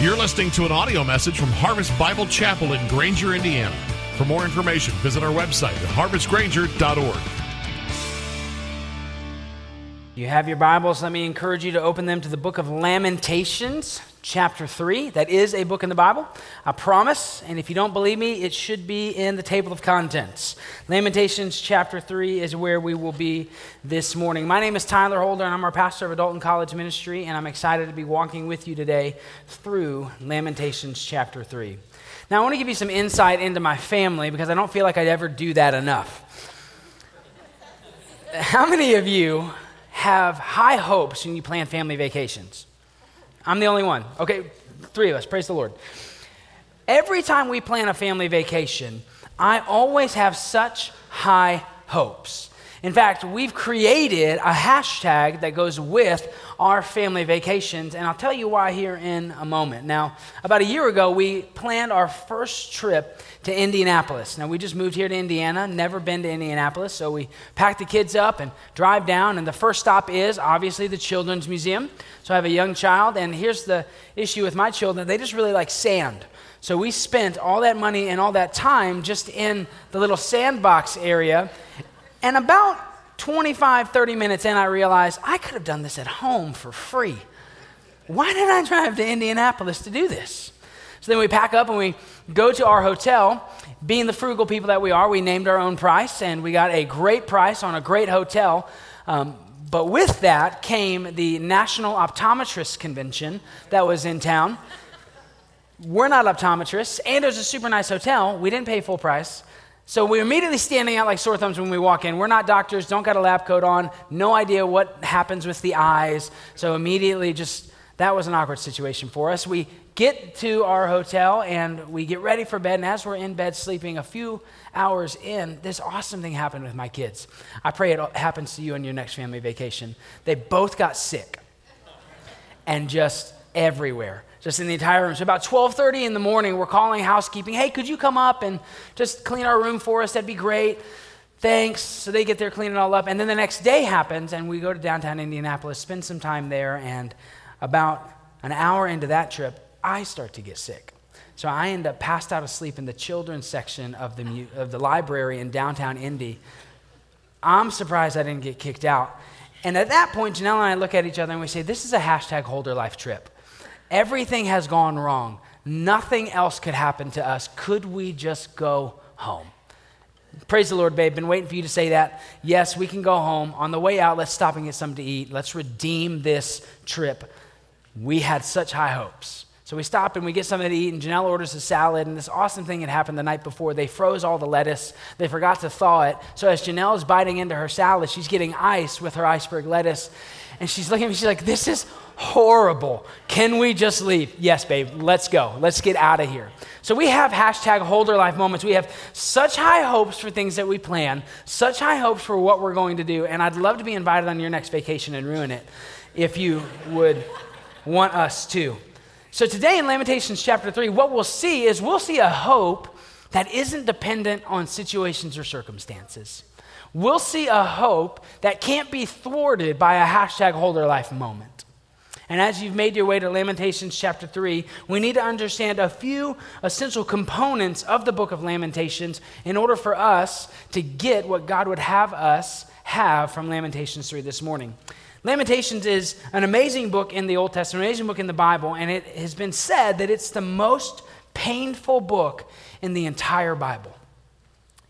You're listening to an audio message from Harvest Bible Chapel in Granger, Indiana. For more information, visit our website at harvestgranger.org. You have your Bibles. Let me encourage you to open them to the book of Lamentations, chapter 3. That is a book in the Bible. I promise. And if you don't believe me, it should be in the table of contents. Lamentations, chapter 3 is where we will be this morning. My name is Tyler Holder, and I'm our pastor of Adult and College Ministry, and I'm excited to be walking with you today through Lamentations, chapter 3. Now, I want to give you some insight into my family because I don't feel like I'd ever do that enough. How many of you have high hopes when you plan family vacations. I'm the only one. Okay, three of us. Praise the Lord. Every time we plan a family vacation, I always have such high hopes. In fact, we've created a hashtag that goes with our family vacations, and I'll tell you why here in a moment. Now, about a year ago, we planned our first trip to Indianapolis. Now, we just moved here to Indiana, never been to Indianapolis, so we packed the kids up and drive down, and the first stop is obviously the Children's Museum. So I have a young child, and here's the issue with my children they just really like sand. So we spent all that money and all that time just in the little sandbox area and about 25, 30 minutes in, I realized I could have done this at home for free. Why did I drive to Indianapolis to do this? So then we pack up and we go to our hotel. Being the frugal people that we are, we named our own price and we got a great price on a great hotel. Um, but with that came the National Optometrist Convention that was in town. We're not optometrists, and it was a super nice hotel. We didn't pay full price. So we're immediately standing out like sore thumbs when we walk in. We're not doctors, don't got a lab coat on, no idea what happens with the eyes. So immediately, just that was an awkward situation for us. We get to our hotel and we get ready for bed. And as we're in bed sleeping, a few hours in, this awesome thing happened with my kids. I pray it happens to you on your next family vacation. They both got sick and just everywhere just in the entire room. So about 12:30 in the morning, we're calling housekeeping. Hey, could you come up and just clean our room for us? That'd be great. Thanks. So they get there, clean it all up, and then the next day happens, and we go to downtown Indianapolis, spend some time there, and about an hour into that trip, I start to get sick. So I end up passed out asleep in the children's section of the, of the library in downtown Indy. I'm surprised I didn't get kicked out. And at that point, Janelle and I look at each other and we say, This is a hashtag holder life trip. Everything has gone wrong. Nothing else could happen to us. Could we just go home? Praise the Lord, babe. Been waiting for you to say that. Yes, we can go home. On the way out, let's stop and get something to eat. Let's redeem this trip. We had such high hopes. So we stop and we get something to eat, and Janelle orders a salad. And this awesome thing had happened the night before. They froze all the lettuce, they forgot to thaw it. So as Janelle is biting into her salad, she's getting ice with her iceberg lettuce. And she's looking at me, she's like, This is horrible. Can we just leave? Yes, babe, let's go. Let's get out of here. So we have hashtag holder life moments. We have such high hopes for things that we plan, such high hopes for what we're going to do. And I'd love to be invited on your next vacation and ruin it if you would want us to. So today in Lamentations chapter 3, what we'll see is we'll see a hope that isn't dependent on situations or circumstances. We'll see a hope that can't be thwarted by a hashtag holder life moment. And as you've made your way to Lamentations chapter 3, we need to understand a few essential components of the book of Lamentations in order for us to get what God would have us have from Lamentations 3 this morning. Lamentations is an amazing book in the Old Testament, amazing book in the Bible, and it has been said that it's the most painful book in the entire Bible.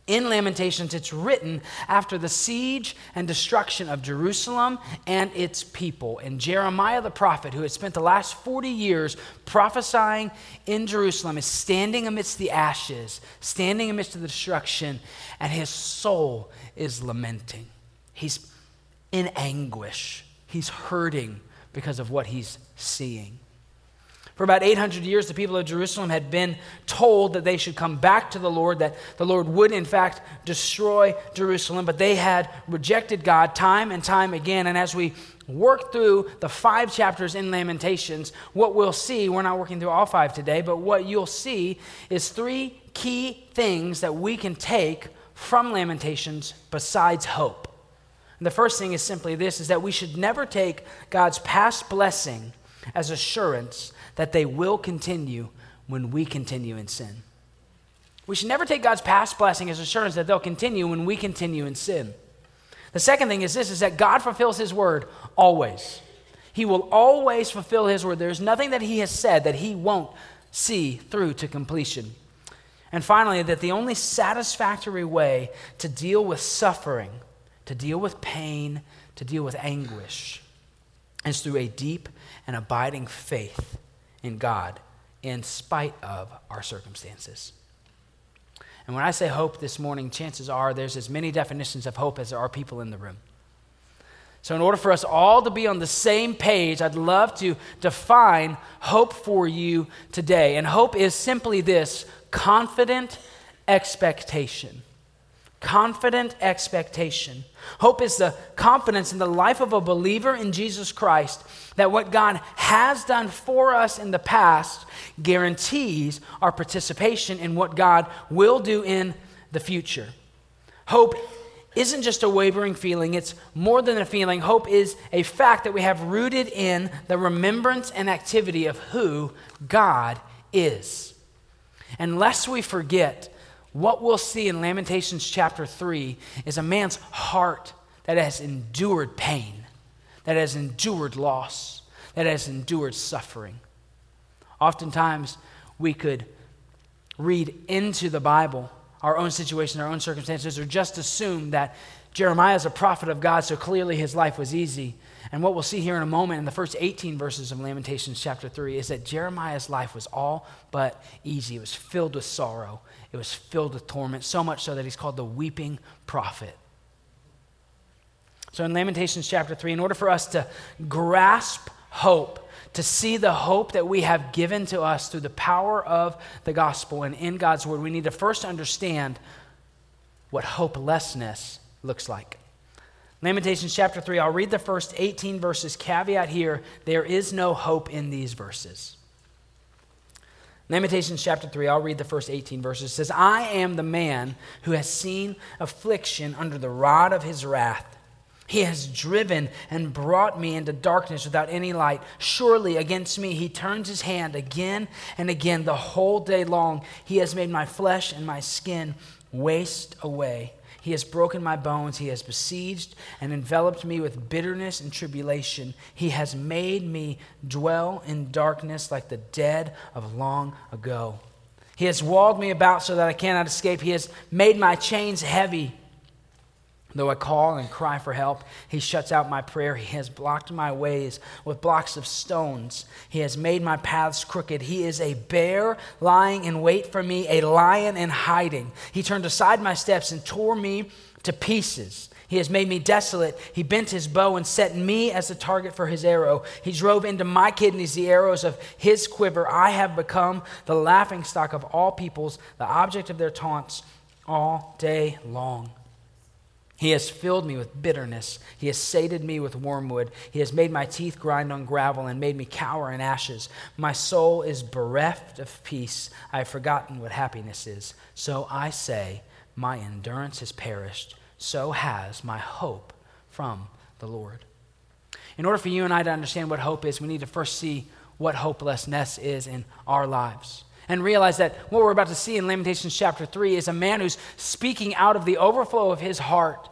In Lamentations, it's written after the siege and destruction of Jerusalem and its people. And Jeremiah the prophet, who had spent the last 40 years prophesying in Jerusalem, is standing amidst the ashes, standing amidst the destruction, and his soul is lamenting. He's in anguish, he's hurting because of what he's seeing. For about 800 years, the people of Jerusalem had been told that they should come back to the Lord, that the Lord would, in fact, destroy Jerusalem, but they had rejected God time and time again. And as we work through the five chapters in Lamentations, what we'll see, we're not working through all five today, but what you'll see is three key things that we can take from Lamentations besides hope. And the first thing is simply this is that we should never take God's past blessing as assurance that they will continue when we continue in sin. We should never take God's past blessing as assurance that they'll continue when we continue in sin. The second thing is this is that God fulfills his word always. He will always fulfill his word. There's nothing that he has said that he won't see through to completion. And finally, that the only satisfactory way to deal with suffering, to deal with pain, to deal with anguish is through a deep and abiding faith in God in spite of our circumstances. And when I say hope this morning, chances are there's as many definitions of hope as there are people in the room. So, in order for us all to be on the same page, I'd love to define hope for you today. And hope is simply this confident expectation. Confident expectation. Hope is the confidence in the life of a believer in Jesus Christ that what God has done for us in the past guarantees our participation in what God will do in the future. Hope isn't just a wavering feeling, it's more than a feeling. Hope is a fact that we have rooted in the remembrance and activity of who God is. Unless we forget, what we'll see in Lamentations chapter 3 is a man's heart that has endured pain, that has endured loss, that has endured suffering. Oftentimes, we could read into the Bible our own situation, our own circumstances, or just assume that Jeremiah is a prophet of God, so clearly his life was easy. And what we'll see here in a moment in the first 18 verses of Lamentations chapter 3 is that Jeremiah's life was all but easy. It was filled with sorrow, it was filled with torment, so much so that he's called the weeping prophet. So in Lamentations chapter 3, in order for us to grasp hope, to see the hope that we have given to us through the power of the gospel and in God's word, we need to first understand what hopelessness looks like. Lamentations chapter 3, I'll read the first 18 verses. Caveat here there is no hope in these verses. Lamentations chapter 3, I'll read the first 18 verses. It says, I am the man who has seen affliction under the rod of his wrath. He has driven and brought me into darkness without any light. Surely against me he turns his hand again and again the whole day long. He has made my flesh and my skin waste away. He has broken my bones. He has besieged and enveloped me with bitterness and tribulation. He has made me dwell in darkness like the dead of long ago. He has walled me about so that I cannot escape. He has made my chains heavy. Though I call and cry for help, he shuts out my prayer. He has blocked my ways with blocks of stones. He has made my paths crooked. He is a bear lying in wait for me, a lion in hiding. He turned aside my steps and tore me to pieces. He has made me desolate. He bent his bow and set me as a target for his arrow. He drove into my kidneys the arrows of his quiver. I have become the laughing stock of all peoples, the object of their taunts all day long. He has filled me with bitterness. He has sated me with wormwood. He has made my teeth grind on gravel and made me cower in ashes. My soul is bereft of peace. I have forgotten what happiness is. So I say, My endurance has perished. So has my hope from the Lord. In order for you and I to understand what hope is, we need to first see what hopelessness is in our lives and realize that what we're about to see in Lamentations chapter 3 is a man who's speaking out of the overflow of his heart.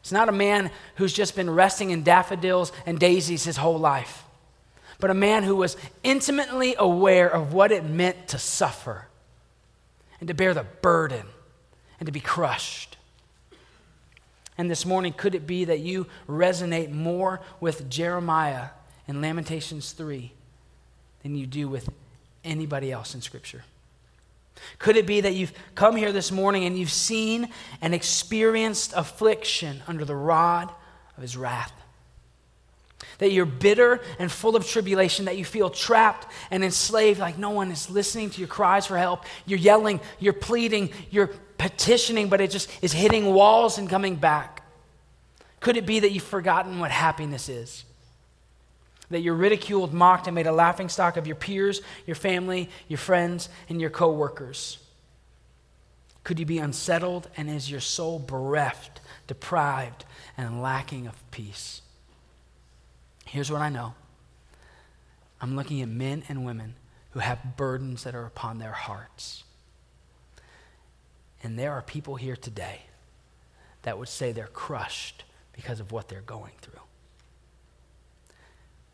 It's not a man who's just been resting in daffodils and daisies his whole life, but a man who was intimately aware of what it meant to suffer and to bear the burden and to be crushed. And this morning, could it be that you resonate more with Jeremiah in Lamentations 3 than you do with anybody else in Scripture? Could it be that you've come here this morning and you've seen and experienced affliction under the rod of his wrath? That you're bitter and full of tribulation, that you feel trapped and enslaved, like no one is listening to your cries for help. You're yelling, you're pleading, you're petitioning, but it just is hitting walls and coming back. Could it be that you've forgotten what happiness is? That you're ridiculed, mocked, and made a laughing stock of your peers, your family, your friends, and your coworkers? Could you be unsettled and is your soul bereft, deprived, and lacking of peace? Here's what I know I'm looking at men and women who have burdens that are upon their hearts. And there are people here today that would say they're crushed because of what they're going through.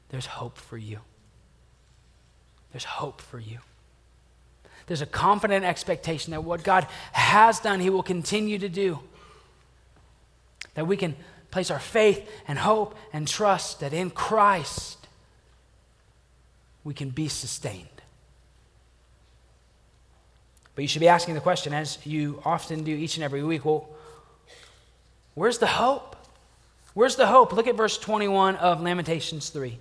There's hope for you. There's hope for you. There's a confident expectation that what God has done, He will continue to do. That we can place our faith and hope and trust that in Christ we can be sustained. But you should be asking the question, as you often do each and every week well, where's the hope? Where's the hope? Look at verse 21 of Lamentations 3.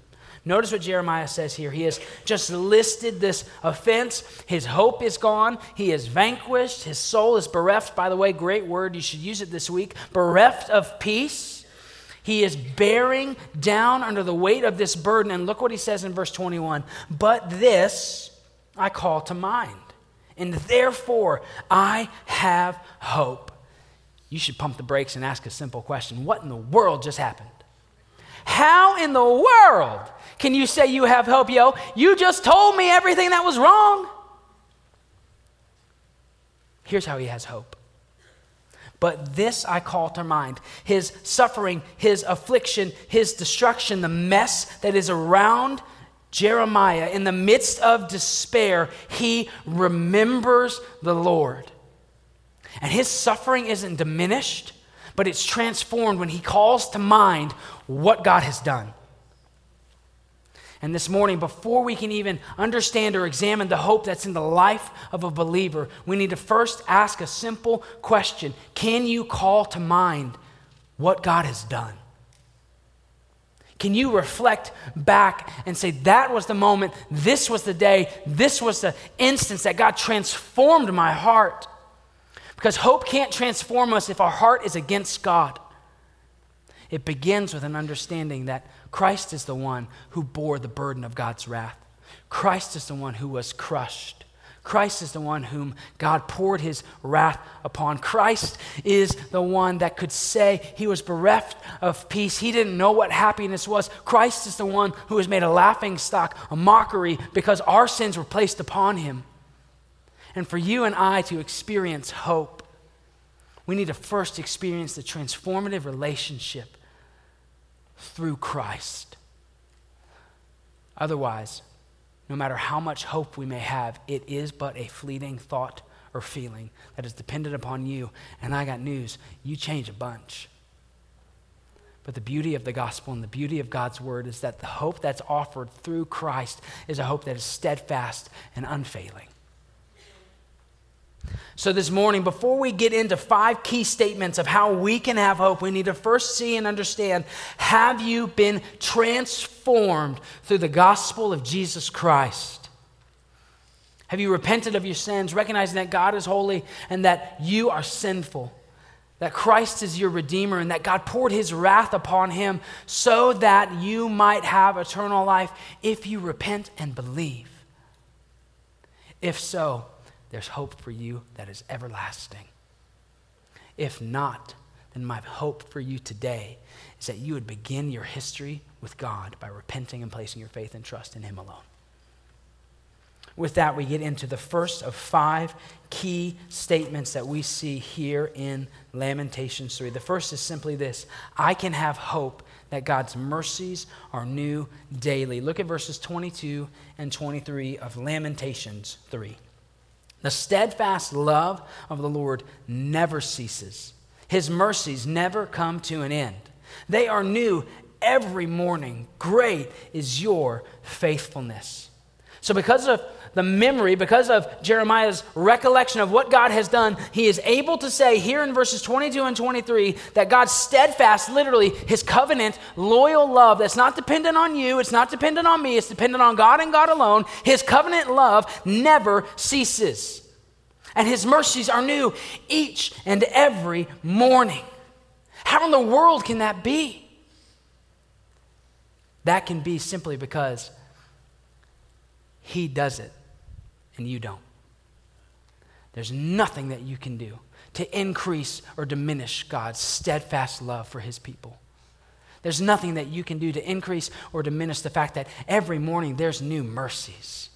Notice what Jeremiah says here. He has just listed this offense. His hope is gone. He is vanquished. His soul is bereft. By the way, great word. You should use it this week. Bereft of peace. He is bearing down under the weight of this burden. And look what he says in verse 21 But this I call to mind, and therefore I have hope. You should pump the brakes and ask a simple question What in the world just happened? How in the world can you say you have hope, yo? You just told me everything that was wrong. Here's how he has hope. But this I call to mind his suffering, his affliction, his destruction, the mess that is around Jeremiah. In the midst of despair, he remembers the Lord. And his suffering isn't diminished, but it's transformed when he calls to mind what God has done. And this morning, before we can even understand or examine the hope that's in the life of a believer, we need to first ask a simple question Can you call to mind what God has done? Can you reflect back and say, that was the moment, this was the day, this was the instance that God transformed my heart? Because hope can't transform us if our heart is against God. It begins with an understanding that Christ is the one who bore the burden of God's wrath. Christ is the one who was crushed. Christ is the one whom God poured his wrath upon. Christ is the one that could say he was bereft of peace. He didn't know what happiness was. Christ is the one who was made a laughing stock, a mockery, because our sins were placed upon him. And for you and I to experience hope, we need to first experience the transformative relationship through Christ. Otherwise, no matter how much hope we may have, it is but a fleeting thought or feeling that is dependent upon you. And I got news you change a bunch. But the beauty of the gospel and the beauty of God's word is that the hope that's offered through Christ is a hope that is steadfast and unfailing. So, this morning, before we get into five key statements of how we can have hope, we need to first see and understand have you been transformed through the gospel of Jesus Christ? Have you repented of your sins, recognizing that God is holy and that you are sinful? That Christ is your Redeemer and that God poured his wrath upon him so that you might have eternal life if you repent and believe. If so, there's hope for you that is everlasting. If not, then my hope for you today is that you would begin your history with God by repenting and placing your faith and trust in Him alone. With that, we get into the first of five key statements that we see here in Lamentations 3. The first is simply this I can have hope that God's mercies are new daily. Look at verses 22 and 23 of Lamentations 3. The steadfast love of the Lord never ceases, His mercies never come to an end. They are new every morning. Great is your faithfulness. So, because of the memory, because of Jeremiah's recollection of what God has done, he is able to say here in verses 22 and 23 that God's steadfast, literally his covenant, loyal love that's not dependent on you, it's not dependent on me, it's dependent on God and God alone, his covenant love never ceases. And his mercies are new each and every morning. How in the world can that be? That can be simply because he does it and you don't. There's nothing that you can do to increase or diminish God's steadfast love for his people. There's nothing that you can do to increase or diminish the fact that every morning there's new mercies.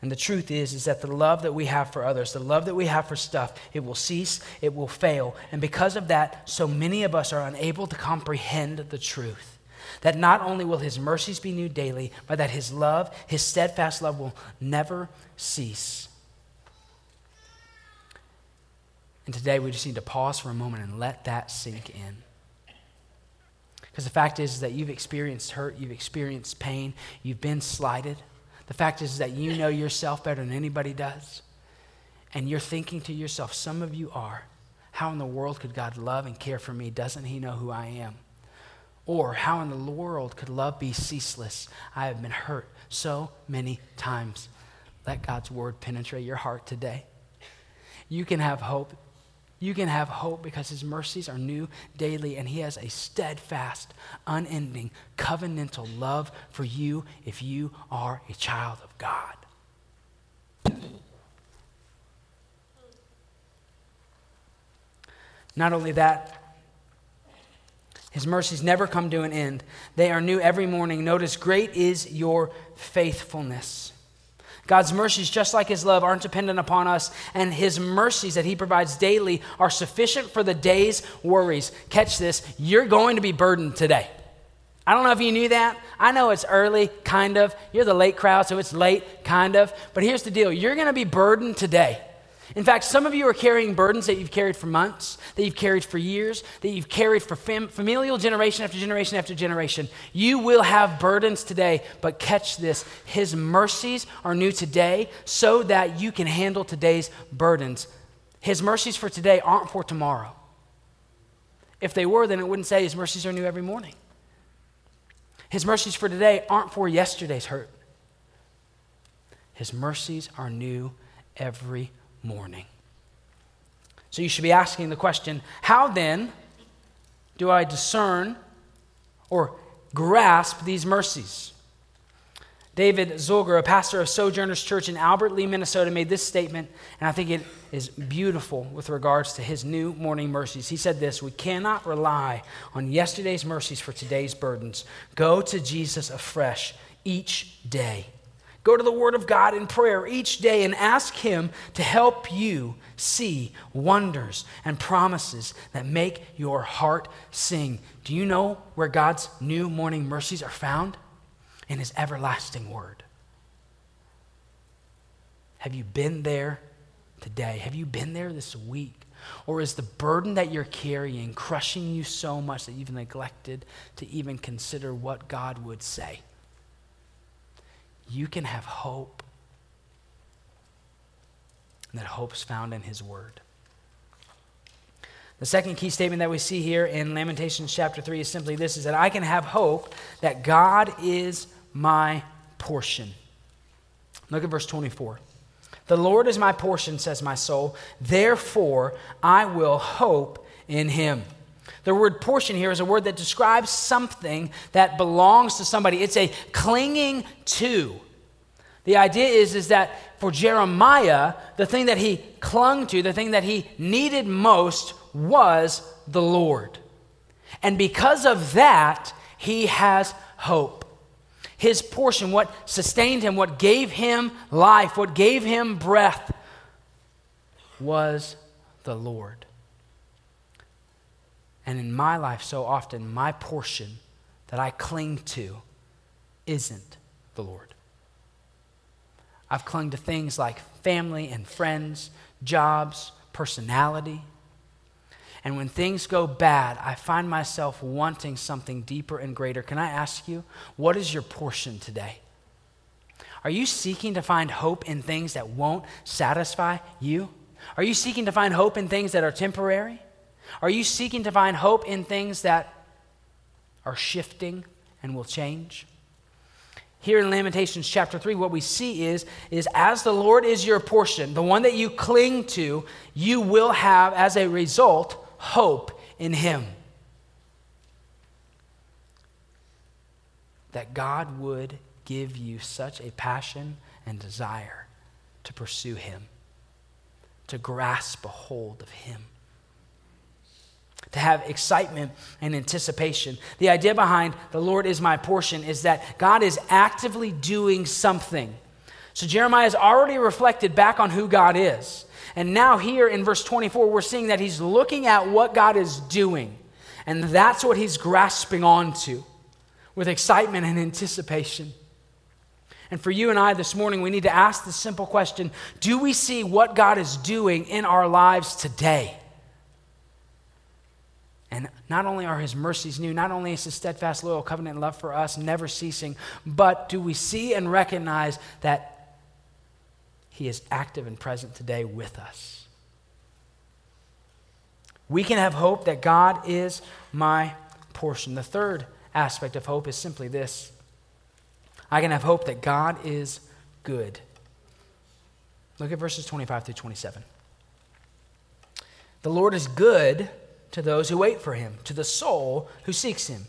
And the truth is is that the love that we have for others, the love that we have for stuff, it will cease, it will fail. And because of that, so many of us are unable to comprehend the truth. That not only will his mercies be new daily, but that his love, his steadfast love will never cease. And today we just need to pause for a moment and let that sink in. Because the fact is, that you've experienced hurt, you've experienced pain, you've been slighted. The fact is that you know yourself better than anybody does. And you're thinking to yourself, some of you are, how in the world could God love and care for me? Doesn't He know who I am? Or how in the world could love be ceaseless? I have been hurt so many times. Let God's word penetrate your heart today. You can have hope you can have hope because his mercies are new daily, and he has a steadfast, unending, covenantal love for you if you are a child of God. Not only that, his mercies never come to an end. They are new every morning. Notice, great is your faithfulness. God's mercies, just like His love, aren't dependent upon us, and His mercies that He provides daily are sufficient for the day's worries. Catch this you're going to be burdened today. I don't know if you knew that. I know it's early, kind of. You're the late crowd, so it's late, kind of. But here's the deal you're going to be burdened today. In fact, some of you are carrying burdens that you've carried for months, that you've carried for years, that you've carried for fam- familial generation after generation after generation. You will have burdens today, but catch this His mercies are new today so that you can handle today's burdens. His mercies for today aren't for tomorrow. If they were, then it wouldn't say His mercies are new every morning. His mercies for today aren't for yesterday's hurt. His mercies are new every morning. So you should be asking the question how then do I discern or grasp these mercies? David Zulger, a pastor of Sojourners Church in Albert Lea, Minnesota, made this statement, and I think it is beautiful with regards to his new morning mercies. He said this We cannot rely on yesterday's mercies for today's burdens. Go to Jesus afresh each day. Go to the Word of God in prayer each day and ask Him to help you see wonders and promises that make your heart sing. Do you know where God's new morning mercies are found? In His everlasting Word. Have you been there today? Have you been there this week? Or is the burden that you're carrying crushing you so much that you've neglected to even consider what God would say? You can have hope. And that hope's found in His Word. The second key statement that we see here in Lamentations chapter 3 is simply this is that I can have hope that God is my portion. Look at verse 24. The Lord is my portion, says my soul. Therefore, I will hope in him. The word portion here is a word that describes something that belongs to somebody. It's a clinging to. The idea is, is that for Jeremiah, the thing that he clung to, the thing that he needed most was the Lord. And because of that, he has hope. His portion, what sustained him, what gave him life, what gave him breath, was the Lord. And in my life, so often, my portion that I cling to isn't the Lord. I've clung to things like family and friends, jobs, personality. And when things go bad, I find myself wanting something deeper and greater. Can I ask you, what is your portion today? Are you seeking to find hope in things that won't satisfy you? Are you seeking to find hope in things that are temporary? Are you seeking to find hope in things that are shifting and will change? Here in Lamentations chapter 3, what we see is, is as the Lord is your portion, the one that you cling to, you will have, as a result, hope in Him. That God would give you such a passion and desire to pursue Him, to grasp a hold of Him. To have excitement and anticipation. The idea behind the Lord is my portion is that God is actively doing something. So Jeremiah has already reflected back on who God is. And now, here in verse 24, we're seeing that he's looking at what God is doing. And that's what he's grasping onto with excitement and anticipation. And for you and I this morning, we need to ask the simple question Do we see what God is doing in our lives today? And not only are his mercies new, not only is his steadfast, loyal covenant love for us never ceasing, but do we see and recognize that he is active and present today with us. We can have hope that God is my portion. The third aspect of hope is simply this I can have hope that God is good. Look at verses 25 through 27. The Lord is good to those who wait for him, to the soul who seeks him.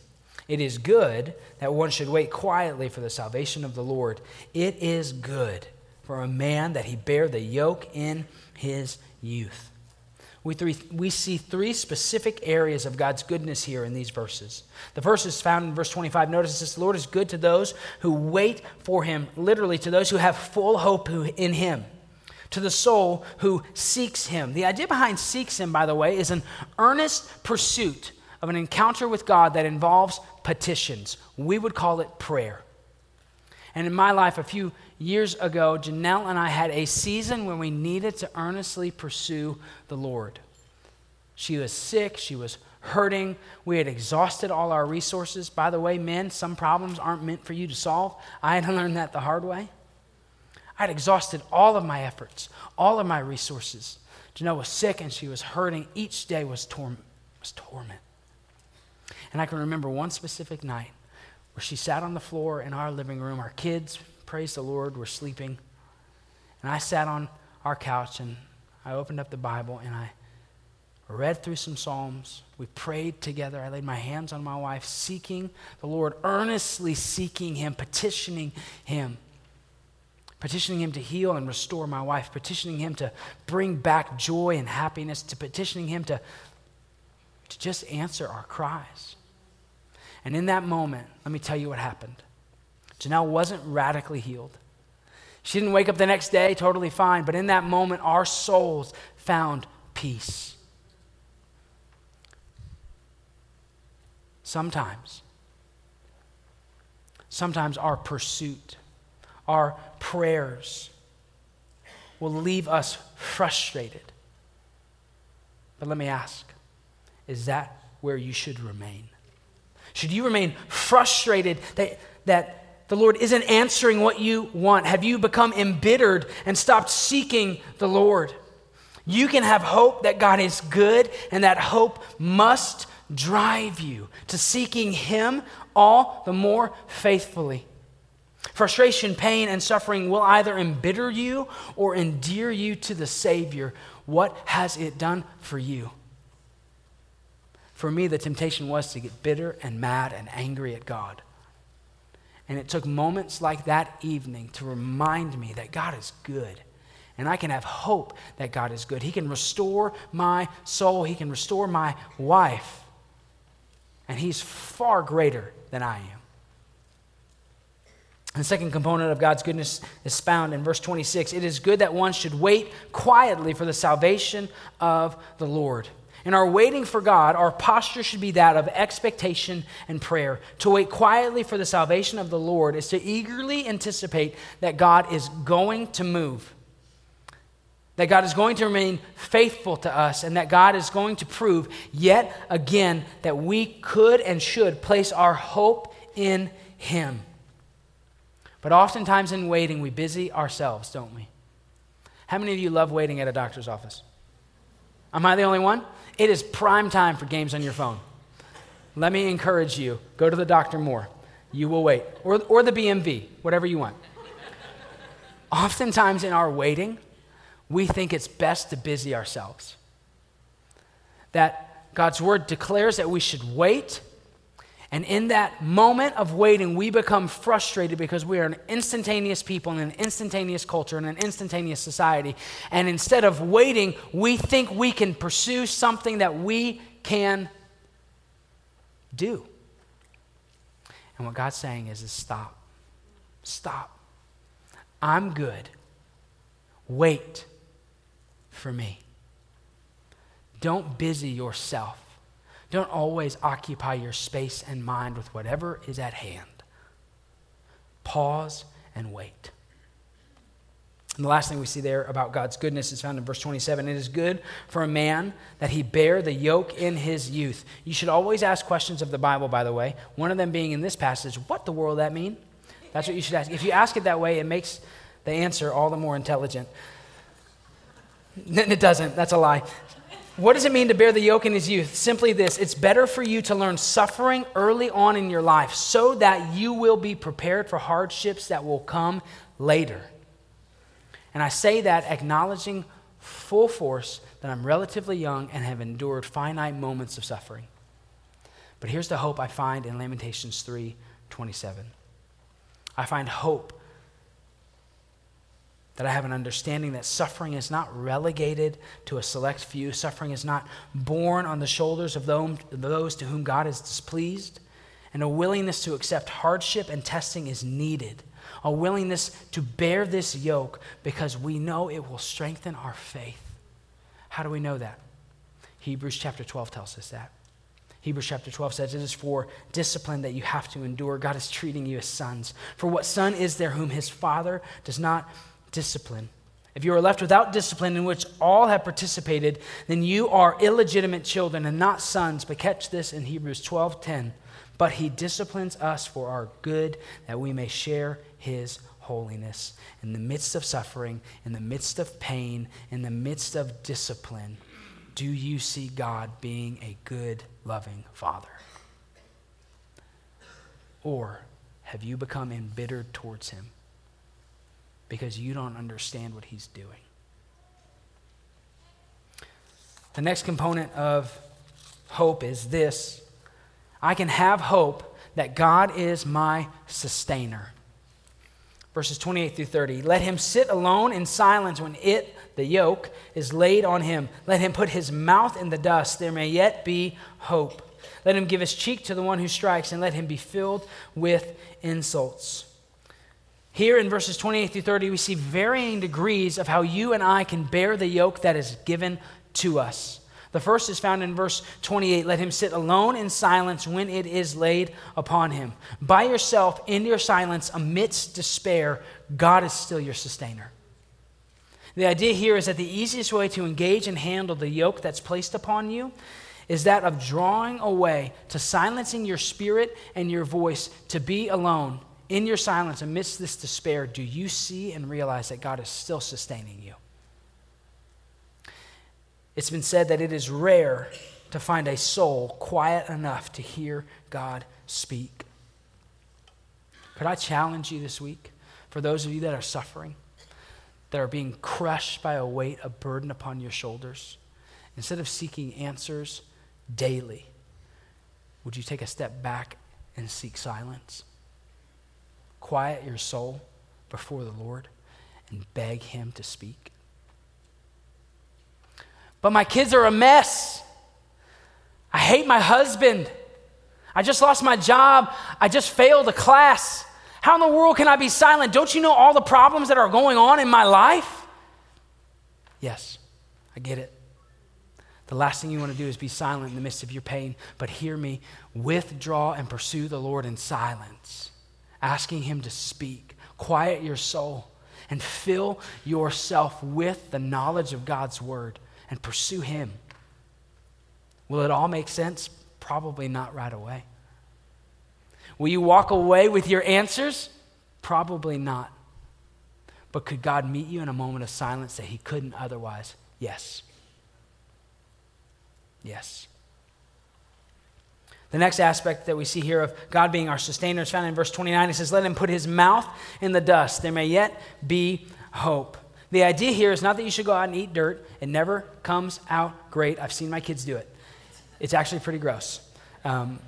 It is good that one should wait quietly for the salvation of the Lord. It is good for a man that he bear the yoke in his youth. We, three, we see three specific areas of God's goodness here in these verses. The first is found in verse 25. Notice this the Lord is good to those who wait for him, literally, to those who have full hope in him, to the soul who seeks him. The idea behind seeks him, by the way, is an earnest pursuit of an encounter with God that involves petitions. We would call it prayer. And in my life, a few years ago, Janelle and I had a season when we needed to earnestly pursue the Lord. She was sick, she was hurting, we had exhausted all our resources. By the way, men, some problems aren't meant for you to solve. I had to learn that the hard way. I had exhausted all of my efforts, all of my resources. Janelle was sick and she was hurting. Each day was, tor- was torment. And I can remember one specific night where she sat on the floor in our living room, our kids praise the Lord, we're sleeping. And I sat on our couch and I opened up the Bible and I read through some Psalms. We prayed together. I laid my hands on my wife, seeking the Lord, earnestly seeking Him, petitioning Him. Petitioning him to heal and restore my wife, petitioning him to bring back joy and happiness, to petitioning him to, to just answer our cries. And in that moment, let me tell you what happened. Janelle wasn't radically healed. She didn't wake up the next day totally fine, but in that moment, our souls found peace. Sometimes, sometimes our pursuit, our prayers will leave us frustrated. But let me ask is that where you should remain? Should you remain frustrated that, that the Lord isn't answering what you want? Have you become embittered and stopped seeking the Lord? You can have hope that God is good, and that hope must drive you to seeking Him all the more faithfully. Frustration, pain, and suffering will either embitter you or endear you to the Savior. What has it done for you? For me, the temptation was to get bitter and mad and angry at God. And it took moments like that evening to remind me that God is good. And I can have hope that God is good. He can restore my soul, He can restore my wife. And He's far greater than I am. The second component of God's goodness is found in verse 26. It is good that one should wait quietly for the salvation of the Lord. In our waiting for God, our posture should be that of expectation and prayer. To wait quietly for the salvation of the Lord is to eagerly anticipate that God is going to move, that God is going to remain faithful to us, and that God is going to prove yet again that we could and should place our hope in Him. But oftentimes in waiting, we busy ourselves, don't we? How many of you love waiting at a doctor's office? Am I the only one? It is prime time for games on your phone. Let me encourage you go to the doctor more. You will wait. Or, or the BMV, whatever you want. Oftentimes in our waiting, we think it's best to busy ourselves. That God's word declares that we should wait and in that moment of waiting, we become frustrated because we are an instantaneous people in an instantaneous culture in an instantaneous society. And instead of waiting, we think we can pursue something that we can do. And what God's saying is, is stop. Stop. I'm good. Wait for me. Don't busy yourself. Don't always occupy your space and mind with whatever is at hand. Pause and wait. And the last thing we see there about God's goodness is found in verse 27. It is good for a man that he bear the yoke in his youth. You should always ask questions of the Bible, by the way. One of them being in this passage, what the world that mean? That's what you should ask. If you ask it that way, it makes the answer all the more intelligent. It doesn't. That's a lie. What does it mean to bear the yoke in his youth? Simply this it's better for you to learn suffering early on in your life so that you will be prepared for hardships that will come later. And I say that acknowledging full force that I'm relatively young and have endured finite moments of suffering. But here's the hope I find in Lamentations 3 27. I find hope that I have an understanding that suffering is not relegated to a select few. Suffering is not borne on the shoulders of those to whom God is displeased. And a willingness to accept hardship and testing is needed. A willingness to bear this yoke because we know it will strengthen our faith. How do we know that? Hebrews chapter 12 tells us that. Hebrews chapter 12 says, It is for discipline that you have to endure. God is treating you as sons. For what son is there whom his father does not discipline. If you are left without discipline in which all have participated, then you are illegitimate children and not sons. But catch this in Hebrews 12:10. But he disciplines us for our good that we may share his holiness. In the midst of suffering, in the midst of pain, in the midst of discipline, do you see God being a good, loving father? Or have you become embittered towards him? Because you don't understand what he's doing. The next component of hope is this I can have hope that God is my sustainer. Verses 28 through 30. Let him sit alone in silence when it, the yoke, is laid on him. Let him put his mouth in the dust. There may yet be hope. Let him give his cheek to the one who strikes, and let him be filled with insults. Here in verses 28 through 30, we see varying degrees of how you and I can bear the yoke that is given to us. The first is found in verse 28 Let him sit alone in silence when it is laid upon him. By yourself, in your silence, amidst despair, God is still your sustainer. The idea here is that the easiest way to engage and handle the yoke that's placed upon you is that of drawing away, to silencing your spirit and your voice, to be alone in your silence, amidst this despair, do you see and realize that God is still sustaining you? It's been said that it is rare to find a soul quiet enough to hear God speak. Could I challenge you this week, for those of you that are suffering, that are being crushed by a weight, a burden upon your shoulders, instead of seeking answers daily, would you take a step back and seek silence? Quiet your soul before the Lord and beg Him to speak. But my kids are a mess. I hate my husband. I just lost my job. I just failed a class. How in the world can I be silent? Don't you know all the problems that are going on in my life? Yes, I get it. The last thing you want to do is be silent in the midst of your pain, but hear me. Withdraw and pursue the Lord in silence asking Him to speak. Quiet your soul and fill yourself with the knowledge of God's Word and pursue Him. Will it all make sense? Probably not right away. Will you walk away with your answers? Probably not. But could God meet you in a moment of silence that He couldn't otherwise? Yes. Yes. The next aspect that we see here of God being our sustainer is found in verse 29. It says, Let him put his mouth in the dust. There may yet be hope. The idea here is not that you should go out and eat dirt. It never comes out great. I've seen my kids do it, it's actually pretty gross. Um,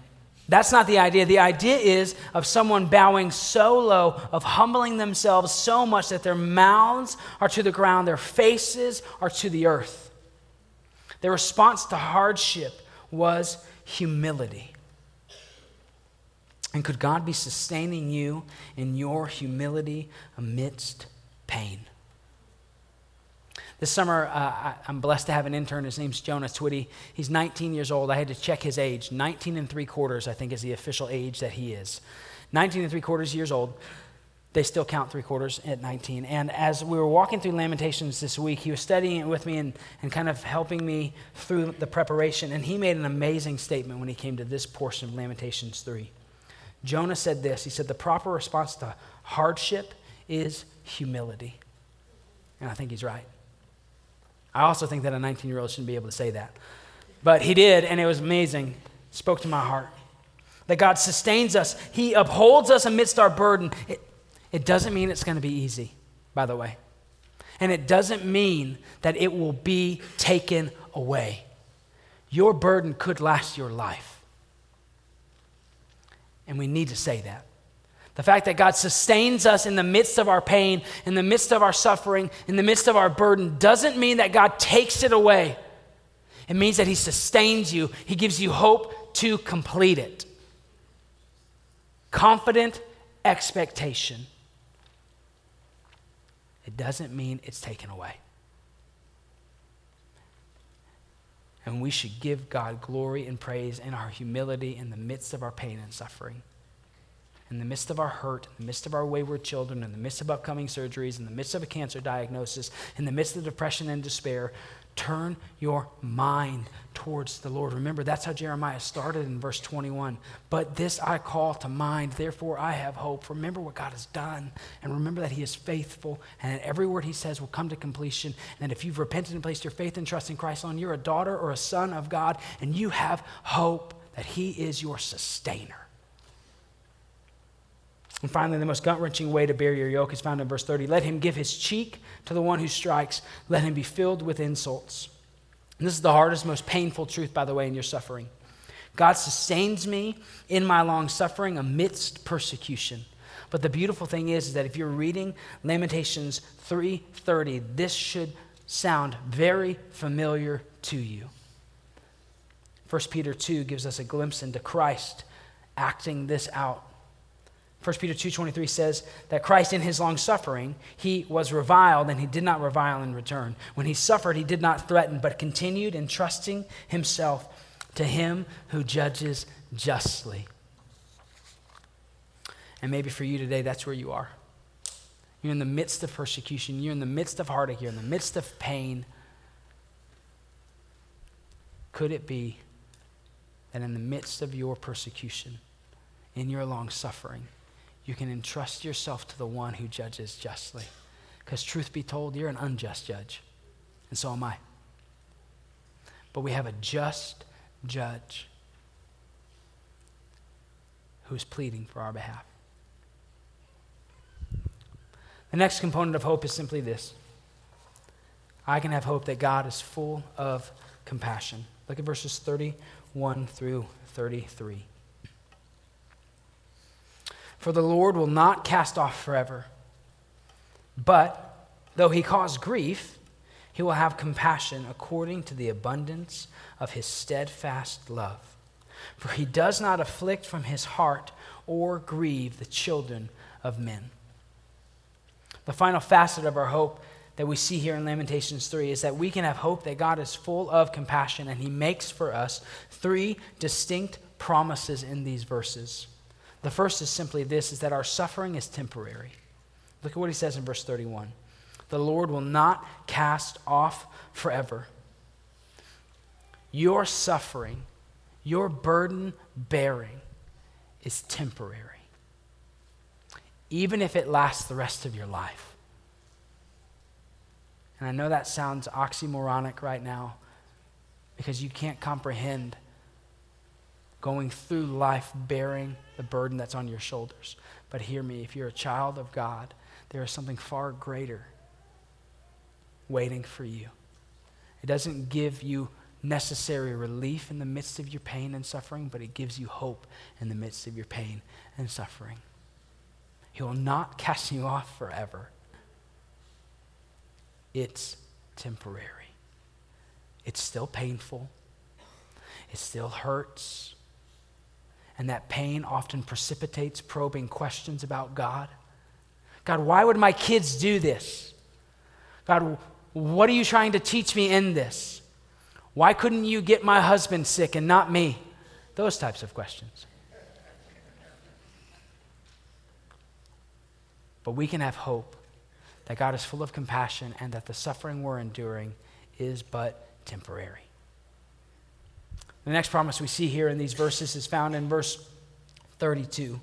that's not the idea. The idea is of someone bowing so low, of humbling themselves so much that their mouths are to the ground, their faces are to the earth. Their response to hardship was humility. And could God be sustaining you in your humility amidst pain? This summer, uh, I, am blessed to have an intern. His name's Jonas Twitty. He's 19 years old. I had to check his age. 19 and three quarters, I think, is the official age that he is. 19 and three quarters years old. They still count three quarters at 19. And as we were walking through Lamentations this week, he was studying it with me and, and kind of helping me through the preparation. And he made an amazing statement when he came to this portion of Lamentations 3. Jonah said this He said, The proper response to hardship is humility. And I think he's right. I also think that a 19 year old shouldn't be able to say that. But he did, and it was amazing. Spoke to my heart. That God sustains us, He upholds us amidst our burden. It, it doesn't mean it's going to be easy, by the way. And it doesn't mean that it will be taken away. Your burden could last your life. And we need to say that. The fact that God sustains us in the midst of our pain, in the midst of our suffering, in the midst of our burden, doesn't mean that God takes it away. It means that He sustains you, He gives you hope to complete it. Confident expectation. It doesn't mean it's taken away. And we should give God glory and praise in our humility in the midst of our pain and suffering in the midst of our hurt, in the midst of our wayward children, in the midst of upcoming surgeries, in the midst of a cancer diagnosis, in the midst of depression and despair, turn your mind towards the Lord. Remember, that's how Jeremiah started in verse 21. But this I call to mind, therefore I have hope. Remember what God has done, and remember that He is faithful, and that every word He says will come to completion. And if you've repented and placed your faith and trust in Christ on, you're a daughter or a son of God, and you have hope that He is your sustainer. And finally, the most gut wrenching way to bear your yoke is found in verse 30. Let him give his cheek to the one who strikes, let him be filled with insults. And this is the hardest, most painful truth, by the way, in your suffering. God sustains me in my long suffering amidst persecution. But the beautiful thing is, is that if you're reading Lamentations 3:30, this should sound very familiar to you. 1 Peter 2 gives us a glimpse into Christ acting this out 1 Peter 2:23 says that Christ in his long suffering, he was reviled and he did not revile in return. When he suffered, he did not threaten, but continued entrusting himself to him who judges justly. And maybe for you today that's where you are. You're in the midst of persecution, you're in the midst of heartache, you're in the midst of pain. Could it be that in the midst of your persecution, in your long suffering, you can entrust yourself to the one who judges justly. Because, truth be told, you're an unjust judge, and so am I. But we have a just judge who's pleading for our behalf. The next component of hope is simply this I can have hope that God is full of compassion. Look at verses 31 through 33. For the Lord will not cast off forever. But though he cause grief, he will have compassion according to the abundance of his steadfast love. For he does not afflict from his heart or grieve the children of men. The final facet of our hope that we see here in Lamentations 3 is that we can have hope that God is full of compassion and he makes for us three distinct promises in these verses. The first is simply this is that our suffering is temporary. Look at what he says in verse 31. The Lord will not cast off forever. Your suffering, your burden bearing is temporary. Even if it lasts the rest of your life. And I know that sounds oxymoronic right now because you can't comprehend going through life bearing the burden that's on your shoulders. But hear me if you're a child of God, there is something far greater waiting for you. It doesn't give you necessary relief in the midst of your pain and suffering, but it gives you hope in the midst of your pain and suffering. He will not cast you off forever. It's temporary. It's still painful. it still hurts. And that pain often precipitates probing questions about God. God, why would my kids do this? God, what are you trying to teach me in this? Why couldn't you get my husband sick and not me? Those types of questions. But we can have hope that God is full of compassion and that the suffering we're enduring is but temporary. The next promise we see here in these verses is found in verse 32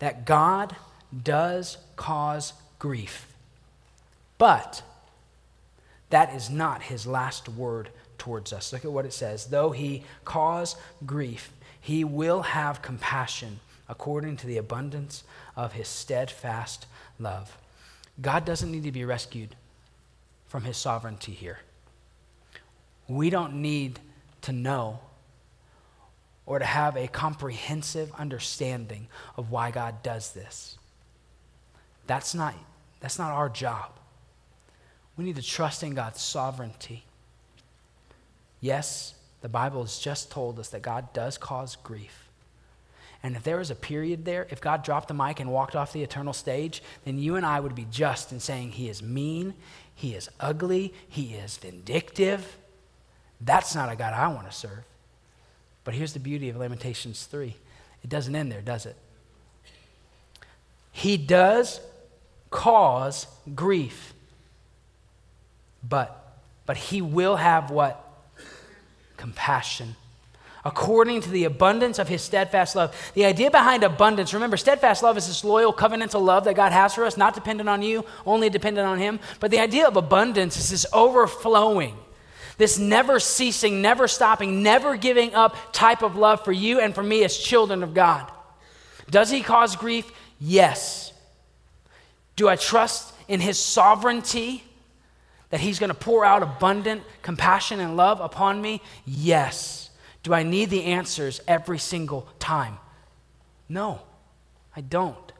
that God does cause grief, but that is not his last word towards us. Look at what it says. Though he cause grief, he will have compassion according to the abundance of his steadfast love. God doesn't need to be rescued from his sovereignty here. We don't need to know or to have a comprehensive understanding of why God does this. That's not, that's not our job. We need to trust in God's sovereignty. Yes, the Bible has just told us that God does cause grief. And if there was a period there, if God dropped the mic and walked off the eternal stage, then you and I would be just in saying he is mean, he is ugly, he is vindictive. That's not a God I want to serve. But here's the beauty of Lamentations 3 it doesn't end there, does it? He does cause grief. But, but he will have what? Compassion. According to the abundance of his steadfast love. The idea behind abundance, remember, steadfast love is this loyal covenantal love that God has for us, not dependent on you, only dependent on him. But the idea of abundance is this overflowing, this never ceasing, never stopping, never giving up type of love for you and for me as children of God. Does he cause grief? Yes. Do I trust in his sovereignty that he's going to pour out abundant compassion and love upon me? Yes. Do I need the answers every single time? No, I don't.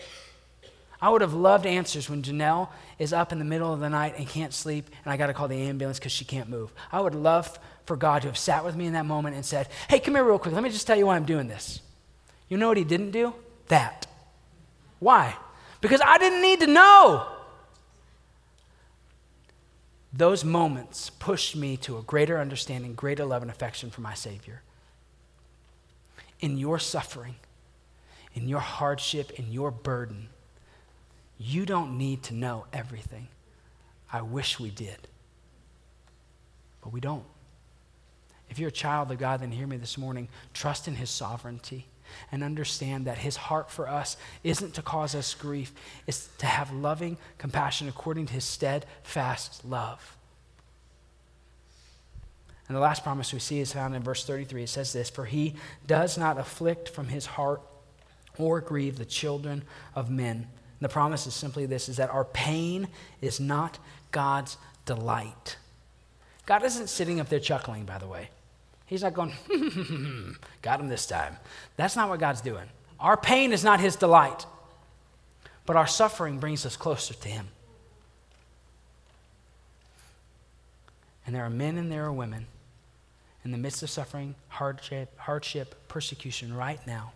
I would have loved answers when Janelle is up in the middle of the night and can't sleep, and I got to call the ambulance because she can't move. I would love for God to have sat with me in that moment and said, Hey, come here real quick. Let me just tell you why I'm doing this. You know what he didn't do? That. Why? because I didn't need to know. Those moments pushed me to a greater understanding, greater love and affection for my Savior. In your suffering, in your hardship, in your burden, you don't need to know everything. I wish we did, but we don't. If you're a child of God, then hear me this morning. Trust in His sovereignty and understand that his heart for us isn't to cause us grief, it's to have loving compassion according to his steadfast love. And the last promise we see is found in verse 33. It says this For he does not afflict from his heart or grieve the children of men. The promise is simply this is that our pain is not God's delight. God isn't sitting up there chuckling, by the way. He's not going, got him this time. That's not what God's doing. Our pain is not his delight, but our suffering brings us closer to him. And there are men and there are women in the midst of suffering, hardship, hardship, persecution right now.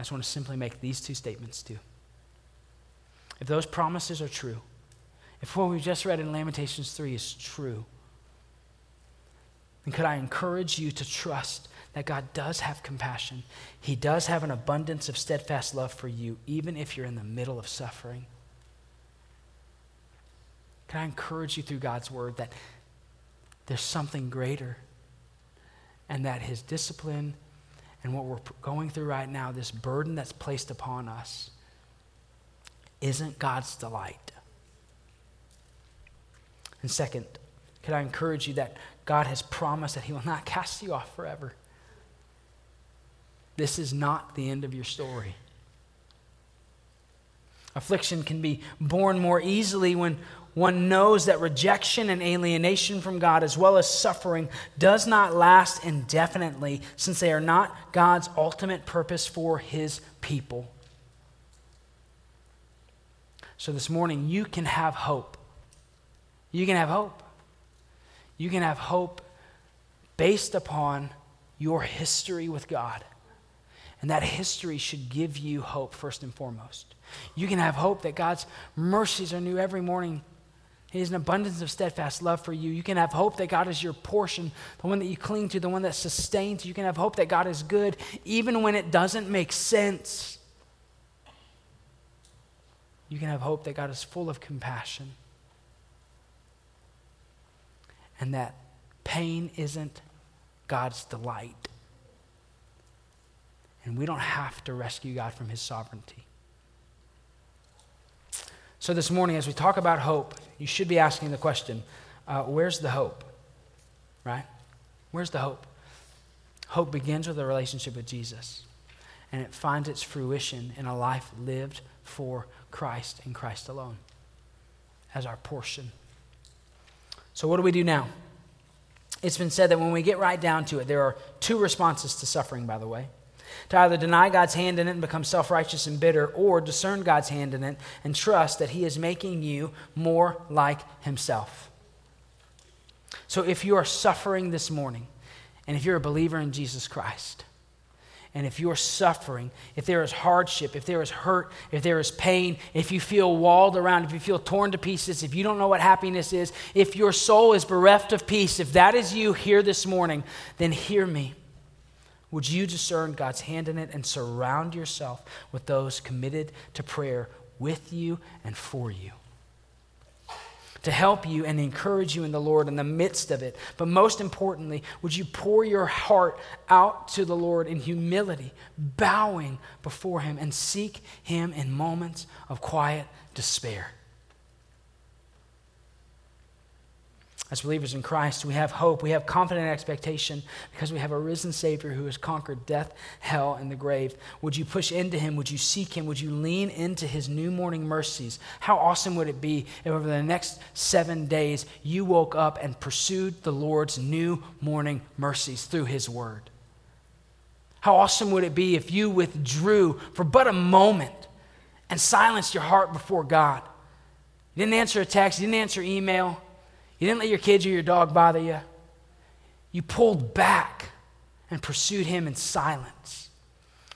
I just want to simply make these two statements too. If those promises are true, if what we've just read in Lamentations 3 is true, and could I encourage you to trust that God does have compassion? He does have an abundance of steadfast love for you, even if you're in the middle of suffering. Can I encourage you through God's word that there's something greater and that His discipline and what we're going through right now, this burden that's placed upon us, isn't God's delight? And second, can I encourage you that God has promised that He will not cast you off forever. This is not the end of your story. Affliction can be borne more easily when one knows that rejection and alienation from God, as well as suffering, does not last indefinitely, since they are not God's ultimate purpose for His people. So this morning, you can have hope. You can have hope. You can have hope based upon your history with God. And that history should give you hope first and foremost. You can have hope that God's mercies are new every morning. He has an abundance of steadfast love for you. You can have hope that God is your portion, the one that you cling to, the one that sustains. You can have hope that God is good, even when it doesn't make sense. You can have hope that God is full of compassion and that pain isn't God's delight. And we don't have to rescue God from his sovereignty. So, this morning, as we talk about hope, you should be asking the question uh, where's the hope? Right? Where's the hope? Hope begins with a relationship with Jesus, and it finds its fruition in a life lived for Christ and Christ alone as our portion. So, what do we do now? It's been said that when we get right down to it, there are two responses to suffering, by the way. To either deny God's hand in it and become self righteous and bitter, or discern God's hand in it and trust that He is making you more like Himself. So if you are suffering this morning, and if you're a believer in Jesus Christ, and if you're suffering, if there is hardship, if there is hurt, if there is pain, if you feel walled around, if you feel torn to pieces, if you don't know what happiness is, if your soul is bereft of peace, if that is you here this morning, then hear me. Would you discern God's hand in it and surround yourself with those committed to prayer with you and for you? to help you and encourage you in the Lord in the midst of it. But most importantly, would you pour your heart out to the Lord in humility, bowing before Him, and seek Him in moments of quiet despair? As believers in Christ, we have hope, we have confident expectation because we have a risen Savior who has conquered death, hell, and the grave. Would you push into Him? Would you seek Him? Would you lean into His new morning mercies? How awesome would it be if over the next seven days you woke up and pursued the Lord's new morning mercies through His Word? How awesome would it be if you withdrew for but a moment and silenced your heart before God? You didn't answer a text, you didn't answer email. You didn't let your kids or your dog bother you. You pulled back and pursued him in silence.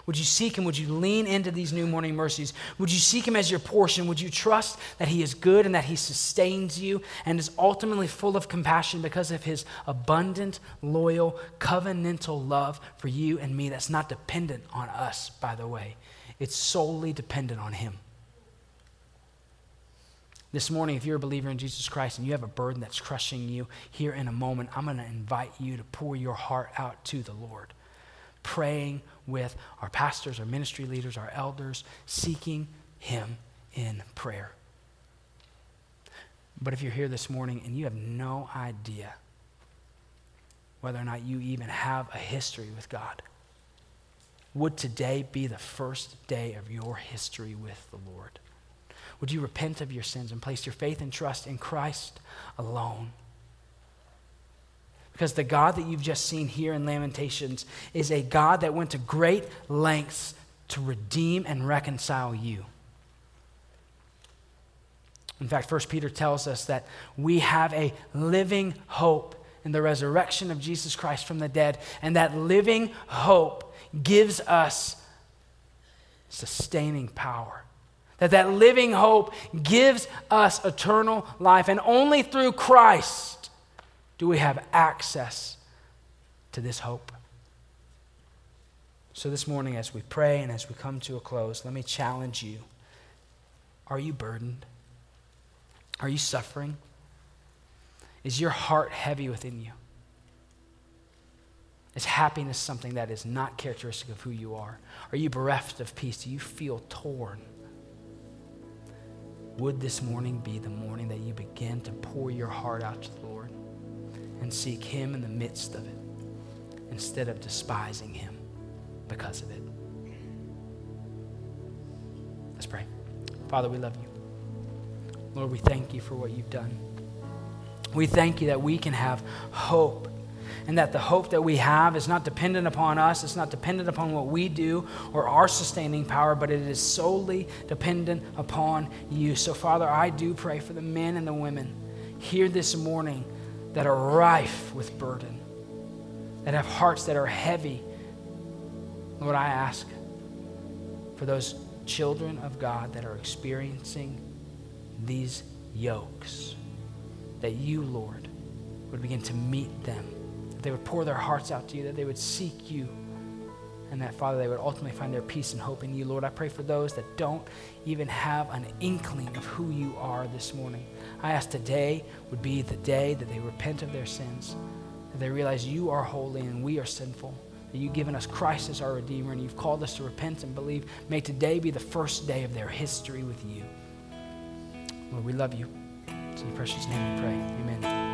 Would you seek him? Would you lean into these new morning mercies? Would you seek him as your portion? Would you trust that he is good and that he sustains you and is ultimately full of compassion because of his abundant, loyal, covenantal love for you and me that's not dependent on us, by the way? It's solely dependent on him. This morning, if you're a believer in Jesus Christ and you have a burden that's crushing you, here in a moment, I'm going to invite you to pour your heart out to the Lord, praying with our pastors, our ministry leaders, our elders, seeking Him in prayer. But if you're here this morning and you have no idea whether or not you even have a history with God, would today be the first day of your history with the Lord? Would you repent of your sins and place your faith and trust in Christ alone? Because the God that you've just seen here in Lamentations is a God that went to great lengths to redeem and reconcile you. In fact, 1 Peter tells us that we have a living hope in the resurrection of Jesus Christ from the dead, and that living hope gives us sustaining power that that living hope gives us eternal life. And only through Christ do we have access to this hope. So, this morning, as we pray and as we come to a close, let me challenge you. Are you burdened? Are you suffering? Is your heart heavy within you? Is happiness something that is not characteristic of who you are? Are you bereft of peace? Do you feel torn? Would this morning be the morning that you begin to pour your heart out to the Lord and seek Him in the midst of it instead of despising Him because of it? Let's pray. Father, we love you. Lord, we thank you for what you've done. We thank you that we can have hope and that the hope that we have is not dependent upon us, it's not dependent upon what we do or our sustaining power, but it is solely dependent upon you. So, Father, I do pray for the men and the women here this morning that are rife with burden. that have hearts that are heavy. Lord, I ask for those children of God that are experiencing these yokes, that you, Lord, would begin to meet them, they would pour their hearts out to you, that they would seek you, and that, Father, they would ultimately find their peace and hope in you. Lord, I pray for those that don't even have an inkling of who you are this morning. I ask today would be the day that they repent of their sins, that they realize you are holy and we are sinful, that you've given us Christ as our Redeemer, and you've called us to repent and believe. May today be the first day of their history with you. Lord, we love you. It's in your precious name we pray. Amen.